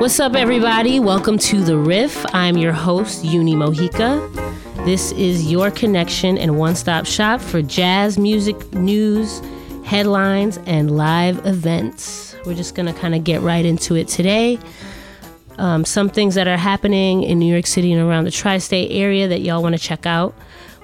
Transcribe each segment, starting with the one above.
What's up, everybody? Welcome to The Riff. I'm your host, Yunie Mojica. This is your connection and one stop shop for jazz music news, headlines, and live events. We're just going to kind of get right into it today. Um, some things that are happening in New York City and around the tri state area that y'all want to check out.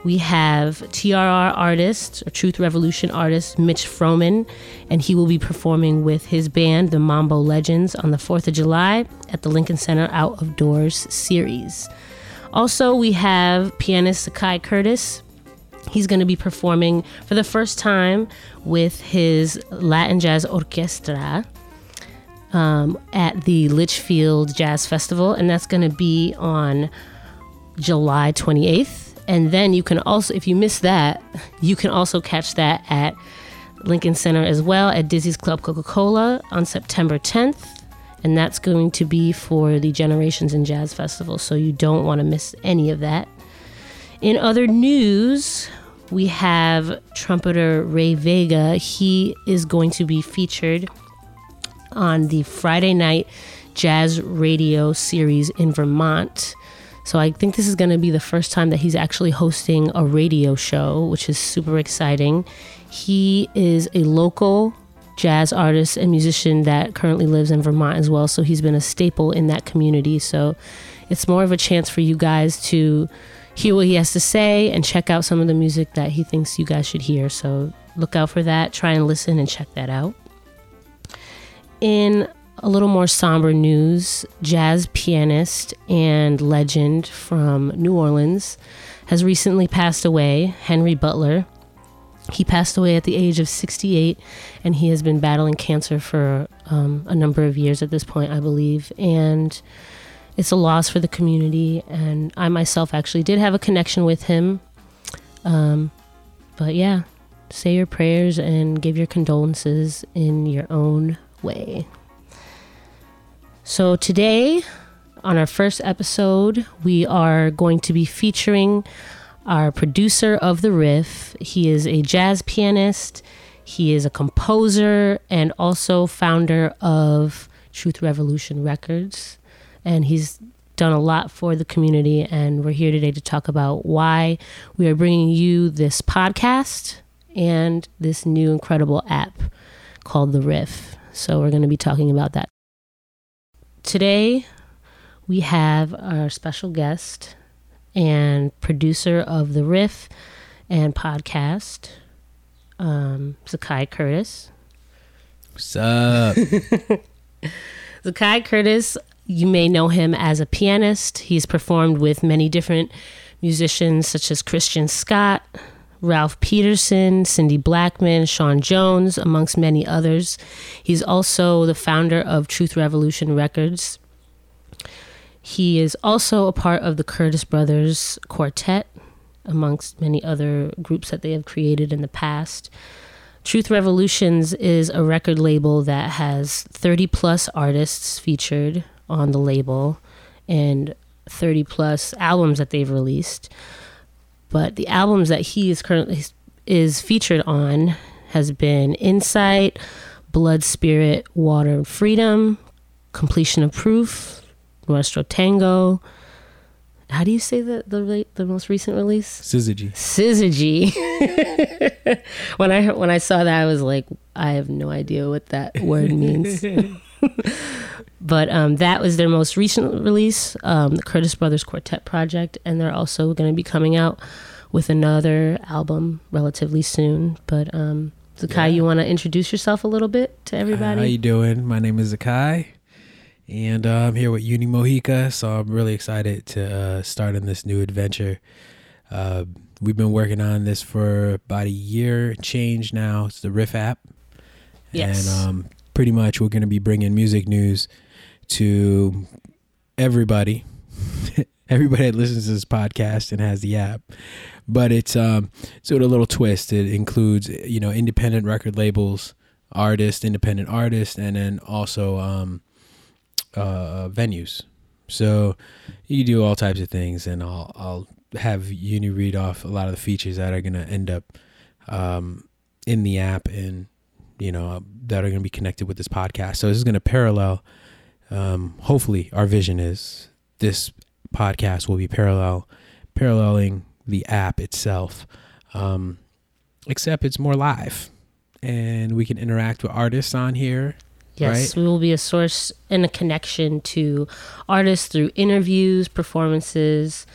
We have TRR artist, or Truth Revolution artist, Mitch Frohman, and he will be performing with his band, the Mambo Legends, on the 4th of July at the Lincoln Center Out of Doors series. Also, we have pianist Zaccai Curtis. He's going to be performing for the first time with his Latin Jazz Orchestra um, at the Litchfield Jazz Festival, and that's going to be on July 28th. And then you can also, if you miss that, you can also catch that at Lincoln Center as well at Dizzy's Club Coca Cola on September 10th. And that's going to be for the Generations in Jazz Festival. So you don't want to miss any of that. In other news, we have trumpeter Ray Vega. He is going to be featured on the Friday night jazz radio series in Vermont. So I think this is going to be the first time that he's actually hosting a radio show, which is super exciting. He is a local jazz artist and musician that currently lives in Vermont as well. So he's been a staple in that community. So it's more of a chance for you guys to hear what he has to say and check out some of the music that he thinks you guys should hear. So look out for that. Try and listen and check that out. In a little more somber news jazz pianist and legend from New Orleans has recently passed away, Henry Butler. He passed away at the age of 68, and he has been battling cancer for um, a number of years at this point, I believe. And it's a loss for the community. And I myself actually did have a connection with him. Um, but yeah, say your prayers and give your condolences in your own way. So, today, on our first episode, we are going to be featuring our producer of the riff. He is a jazz pianist, he is a composer, and also founder of Truth Revolution Records. And he's done a lot for the community. And we're here today to talk about why we are bringing you this podcast and this new incredible app called The Riff. So, we're going to be talking about that today we have our special guest and producer of the riff and podcast um, Zaccai curtis. What's up? Zaccai curtis you may know him as a pianist. He's performed with many different musicians such as christian scott Ralph Peterson, Cindy Blackman, Sean Jones, amongst many others. He's also the founder of Truth Revolution Records. He is also a part of the Curtis Brothers Quartet, amongst many other groups that they have created in the past. Truth Revolutions is a record label that has 30 plus artists featured on the label and 30 plus albums that they've released. But the albums that he is currently is featured on has been Insight, Blood, Spirit, Water, and Freedom, Completion of Proof, Nuestro Tango. How do you say the the, the most recent release? Syzygy. Syzygy. when I when I saw that, I was like, I have no idea what that word means. but um, that was their most recent release, um, the Curtis Brothers Quartet Project, and they're also going to be coming out with another album relatively soon. But um, Zaccai, yeah. you want to introduce yourself a little bit to everybody? Uh, how you doing? My name is Zaccai, and uh, I'm here with Yunie Mojica. So I'm really excited to uh, start on this new adventure. Uh, we've been working on this for about a year change now. It's the Riff app. Yes. And um, pretty much we're going to be bringing music news to everybody. Everybody that listens to this podcast and has the app. But it's um sort of a little twist it includes you know independent record labels artists independent artists and then also um uh venues. So you do all types of things and i'll i'll have Yunie read off a lot of the features that are going to end up um in the app and you know, that are going to be connected with this podcast. So this is going to parallel um, hopefully, our vision is this podcast will be parallel, paralleling the app itself, um, except it's more live, and we can interact with artists on here. Yes, right? we will be a source and a connection to artists through interviews, performances,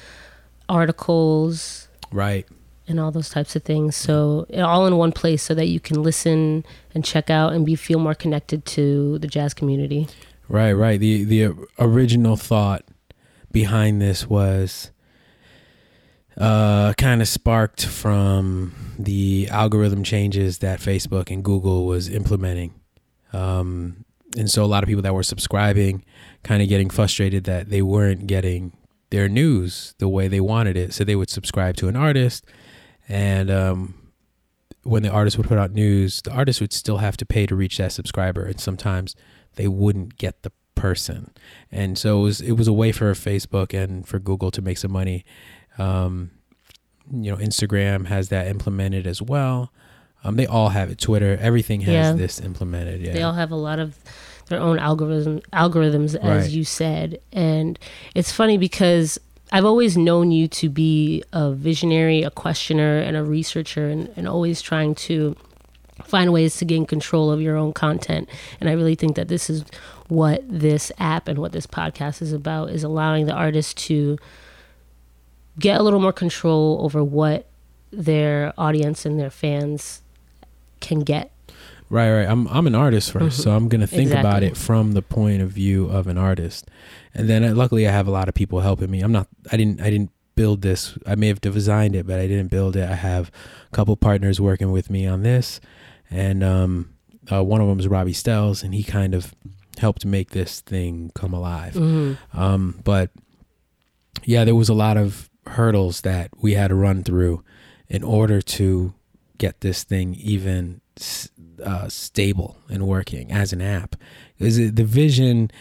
articles. Right and all those types of things. So all in one place, so that you can listen and check out and be feel more connected to the jazz community. Right, right. The the original thought behind this was uh, kind of sparked from the algorithm changes that Facebook and Google was implementing. Um, and so a lot of people that were subscribing kind of getting frustrated that they weren't getting their news the way they wanted it. So they would subscribe to an artist and um, when the artist would put out news, the artist would still have to pay to reach that subscriber, and sometimes they wouldn't get the person. And so it was it was a way for Facebook and for Google to make some money. Um, you know, Instagram has that implemented as well. Um, they all have it. Twitter, everything has yeah. this implemented. Yeah, they all have a lot of their own algorithm algorithms, as right. you said, and it's funny because I've always known you to be a visionary, a questioner, and a researcher, and, and always trying to find ways to gain control of your own content. And I really think that this is what this app and what this podcast is about is allowing the artist to get a little more control over what their audience and their fans can get. Right, right. I'm I'm an artist 1st mm-hmm. so I'm gonna think exactly. about it from the point of view of an artist and then uh, luckily I have a lot of people helping me. I'm not I didn't I didn't build this. I may have designed it, but I didn't build it. I have a couple partners working with me on this, and um, uh, one of them is Robbie Stells, and he kind of helped make this thing come alive. Mm-hmm. Um, but yeah, there was a lot of hurdles that we had to run through in order to get this thing even uh, stable and working as an app. Is the vision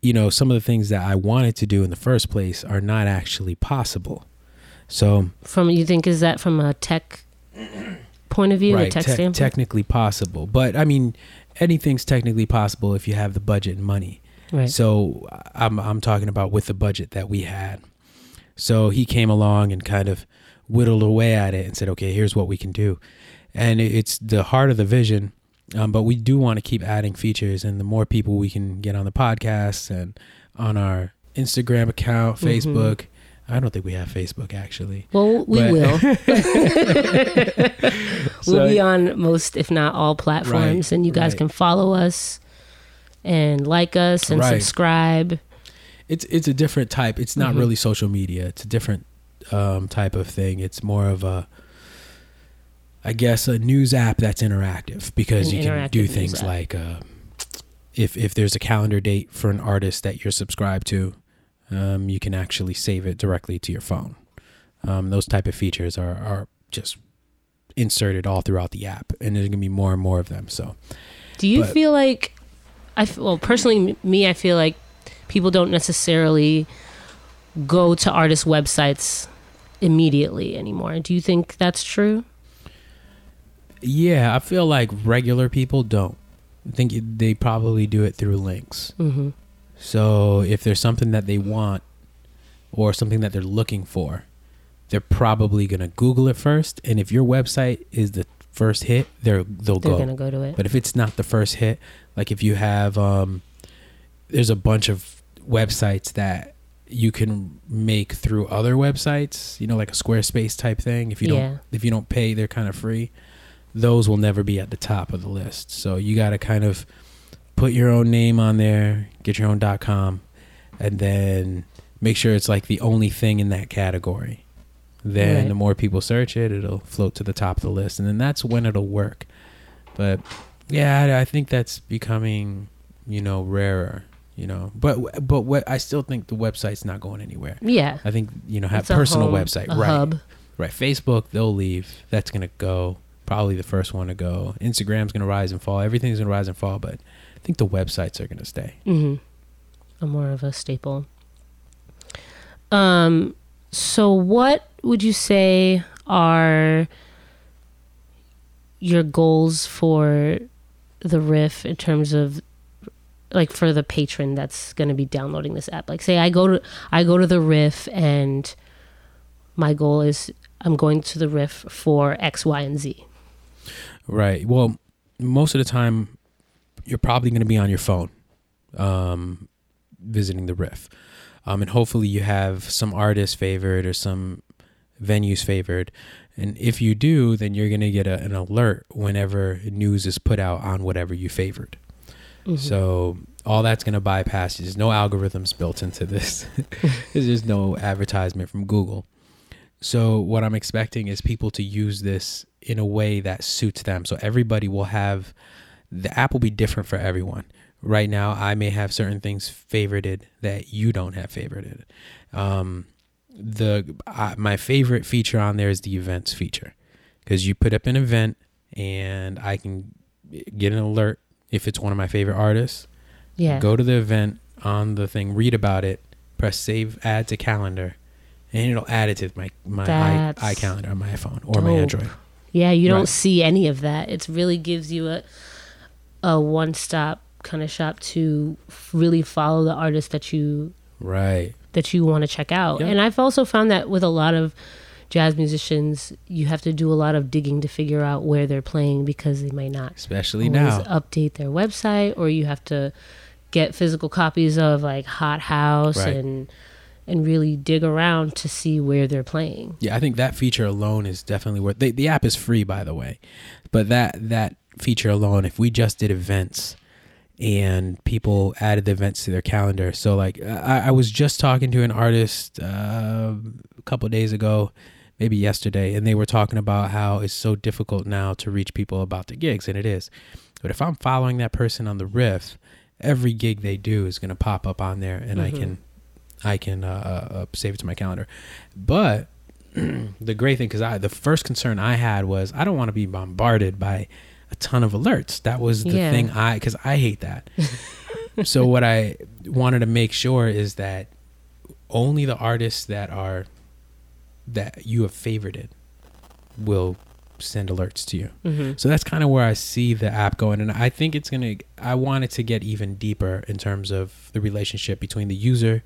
you know, some of the things that I wanted to do in the first place are not actually possible. So, from you think is that from a tech point of view, right, tech te- technically possible, but I mean, anything's technically possible if you have the budget and money. Right. So I'm I'm talking about with the budget that we had. So he came along and kind of whittled away at it and said, "Okay, here's what we can do," and it's the heart of the vision um, but we do want to keep adding features, and the more people we can get on the podcast and on our Instagram account, mm-hmm. Facebook. Mm-hmm. I don't think we have Facebook actually. Well, we but will. we'll so, be on most, if not all, platforms, right, and you guys right. can follow us and like us and right. subscribe. It's it's a different type. It's not mm-hmm. really social media. It's a different um, type of thing. It's more of a I guess a news app that's interactive because an you can do things like uh, if if there's a calendar date for an artist that you're subscribed to, um, you can actually save it directly to your phone. Um, those type of features are are just inserted all throughout the app, and there's gonna be more and more of them. So, do you but, feel like I well personally me I feel like people don't necessarily go to artist websites immediately anymore. Do you think that's true? Yeah, I feel like regular people don't. I think they probably do it through links. Mm-hmm. So if there's something that they want or something that they're looking for, they're probably gonna Google it first. And if your website is the first hit, they're they'll they're go. gonna go to it. But if it's not the first hit, like if you have, um, there's a bunch of websites that you can make through other websites. You know, like a Squarespace type thing. If you yeah. don't if you don't pay, they're kind of free those will never be at the top of the list. So you got to kind of put your own name on there, get your own .com, and then make sure it's like the only thing in that category. Then right. the more people search it, it'll float to the top of the list, and then that's when it'll work. But yeah, I think that's becoming, you know, rarer. You know, but but what I still think the website's not going anywhere. Yeah, I think you know have it's personal home, website, right? Hub. Right, Facebook they'll leave. That's gonna go probably the first one to go. Instagram's going to rise and fall. Everything's going to rise and fall, but I think the websites are going to stay. Mm-hmm. A more of a staple. Um. So, what would you say are your goals for the riff in terms of like for the patron that's going to be downloading this app like say i go to i go to the riff and my goal is i'm going to the riff for x y and z Right. Well, most of the time, you're probably going to be on your phone, um, visiting the riff, um, and hopefully you have some artist favored or some venues favored. And if you do, then you're going to get a, an alert whenever news is put out on whatever you favored. Mm-hmm. So all that's going to bypass. There's no algorithms built into this. There's just no advertisement from Google. So what I'm expecting is people to use this in a way that suits them. So everybody will have the app will be different for everyone. Right now, I may have certain things favorited that you don't have favorited. Um, the uh, my favorite feature on there is the events feature because you put up an event and I can get an alert if it's one of my favorite artists. yeah Go to the event on the thing, read about it, press save, add to calendar, and it'll add it to my my i iCalendar on my iPhone or my. Android. Yeah, you don't Right. see any of that. It really gives you a a one stop kind of shop to really follow the artist that you Right. that you want to check out. Yeah. And I've also found that with a lot of jazz musicians, you have to do a lot of digging to figure out where they're playing because they might not Especially now. update their website or you have to get physical copies of like Hot House Right. and and really dig around to see where they're playing. Yeah, I think that feature alone is definitely worth. The, the app is free, by the way, but that that feature alone, if we just did events and people added the events to their calendar, so like I, I was just talking to an artist uh, a couple of days ago, maybe yesterday, and they were talking about how it's so difficult now to reach people about the gigs, and it is. But if I'm following that person on the riff, every gig they do is going to pop up on there, and I Mhm. can I can uh, uh, save it to my calendar. But the great thing, because I the first concern I had was I don't want to be bombarded by a ton of alerts. That was the Yeah. thing I because I hate that. so what I wanted to make sure is that only the artists that are that you have favorited will send alerts to you. Mm-hmm. So that's kind of where I see the app going, and I think it's gonna. I want it to get even deeper in terms of the relationship between the user,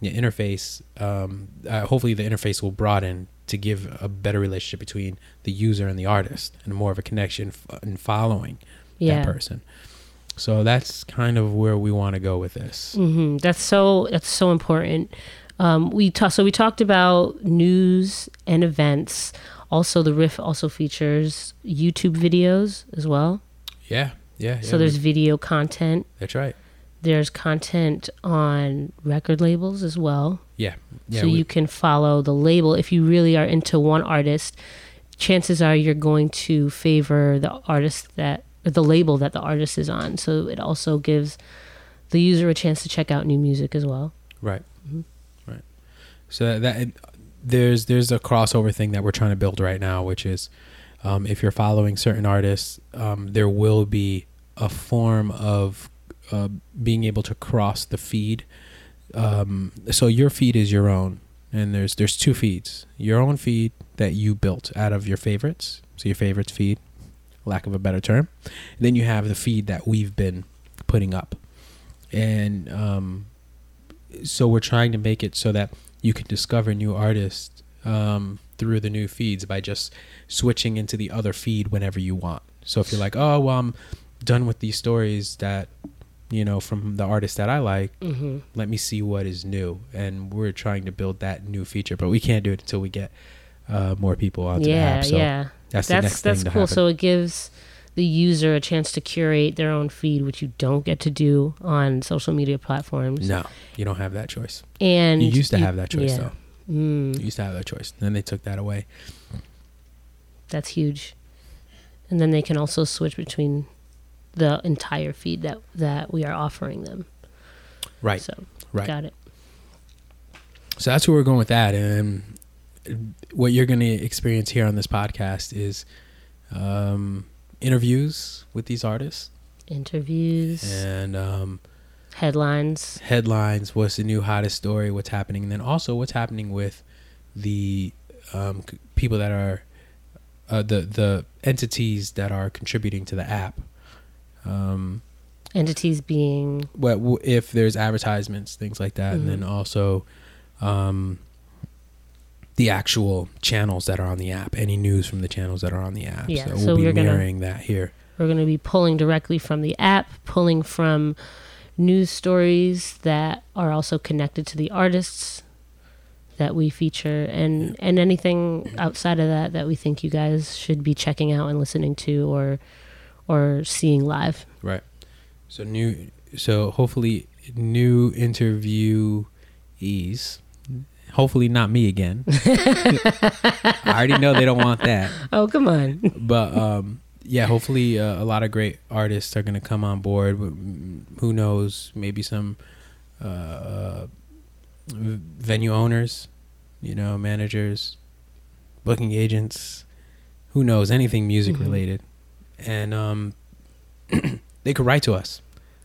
the interface. Um, uh, hopefully, the interface will broaden to give a better relationship between the user and the artist, and more of a connection f- in following Yeah. that person. So that's kind of where we want to go with this. hmm That's so that's so important. Um, we talk, so we talked about news and events. Also, the riff also features YouTube videos as well. Yeah, yeah. so yeah, there's we- video content. that's right. There's content on record labels as well. Yeah, yeah. so we- you can follow the label if you really are into one artist. Chances are you're going to favor the artist that or the label that the artist is on. So it also gives the user a chance to check out new music as well. Right. Mhm. So that, there's there's a crossover thing that we're trying to build right now, which is um, if you're following certain artists, um, there will be a form of uh, being able to cross the feed. Um, so your feed is your own, and there's there's two feeds. Your own feed that you built out of your favorites. So your favorites feed, lack of a better term. then you have the feed that we've been putting up, and um, so we're trying to make it so that you can discover new artists um, through the new feeds by just switching into the other feed whenever you want. So if you're like, oh well, I'm done with these stories that you know from the artist that I like, Mm-hmm. let me see what is new. And we're trying to build that new feature, but we can't do it until we get uh, more people onto the Yeah, app. So yeah. that's the That's that's cool. So it gives the user a chance to curate their own feed, which you don't get to do on social media platforms. no, you don't have that choice. And you used to you- have that choice yeah. though. Mm, You used to have that choice. Then they took that away. that's huge. And then they can also switch between the entire feed that that we are offering them. Right. So Right. got it. So that's where we're going with that. And what you're going to experience here on this podcast is um, interviews with these artists Interviews, and um, headlines. headlines. What's the new hottest story? What's happening? And then also what's happening with the um, c- people that are uh, the the entities that are contributing to the app. Um, Entities being what w- if there's advertisements, things like that, and then Mm-hmm. also um, the actual channels that are on the app. Any news from the channels that are on the app. Yeah, so so we'll be we're gonna- mirroring that here. we're going to be pulling directly from the app, pulling from news stories that are also connected to the artists that we feature and and anything outside of that that we think you guys should be checking out and listening to or or seeing live. Right. So new. So hopefully new interviewees. Hopefully not me again. I already know they don't want that. Oh, come on. But um, yeah, hopefully uh, a lot of great artists are gonna come on board. Who knows? Maybe some uh, uh, venue owners, you know, managers, booking agents. Who knows? Anything music Mhm. related, and um, they could write to us.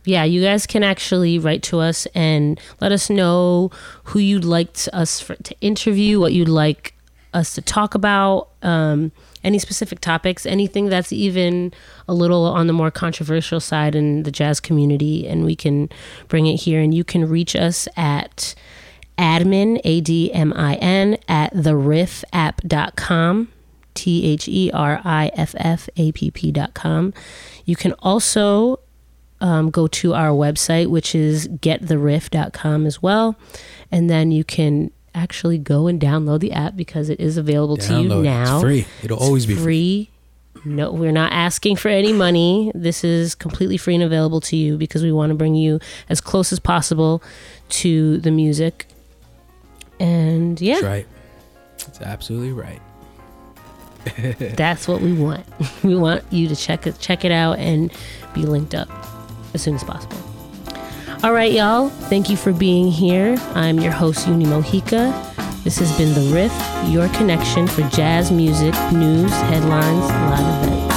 Yeah, you guys can actually write to us and let us know who you'd like to us for, to interview, what you'd like us to talk about, um, any specific topics, anything that's even a little on the more controversial side in the jazz community, and we can bring it here. And you can reach us at admin, A D M I N, at the theriffapp.com. T H E R I F F A P P dot com. You can also um, go to our website, which is getttheriff.com as well. And then you can actually go and download the app because it is available to you now. It's free. It'll It's always be free. No, we're not asking for any money. This is completely free and available to you because we want to bring you as close as possible to the music. And yeah, That's right. That's absolutely right. that's what we want. We want you to check it check it out and be linked up as soon as possible. All right, y'all. Thank you for being here. I'm your host, Yunie Mojica. This has been The Riff, your connection for jazz music, news, headlines, live events.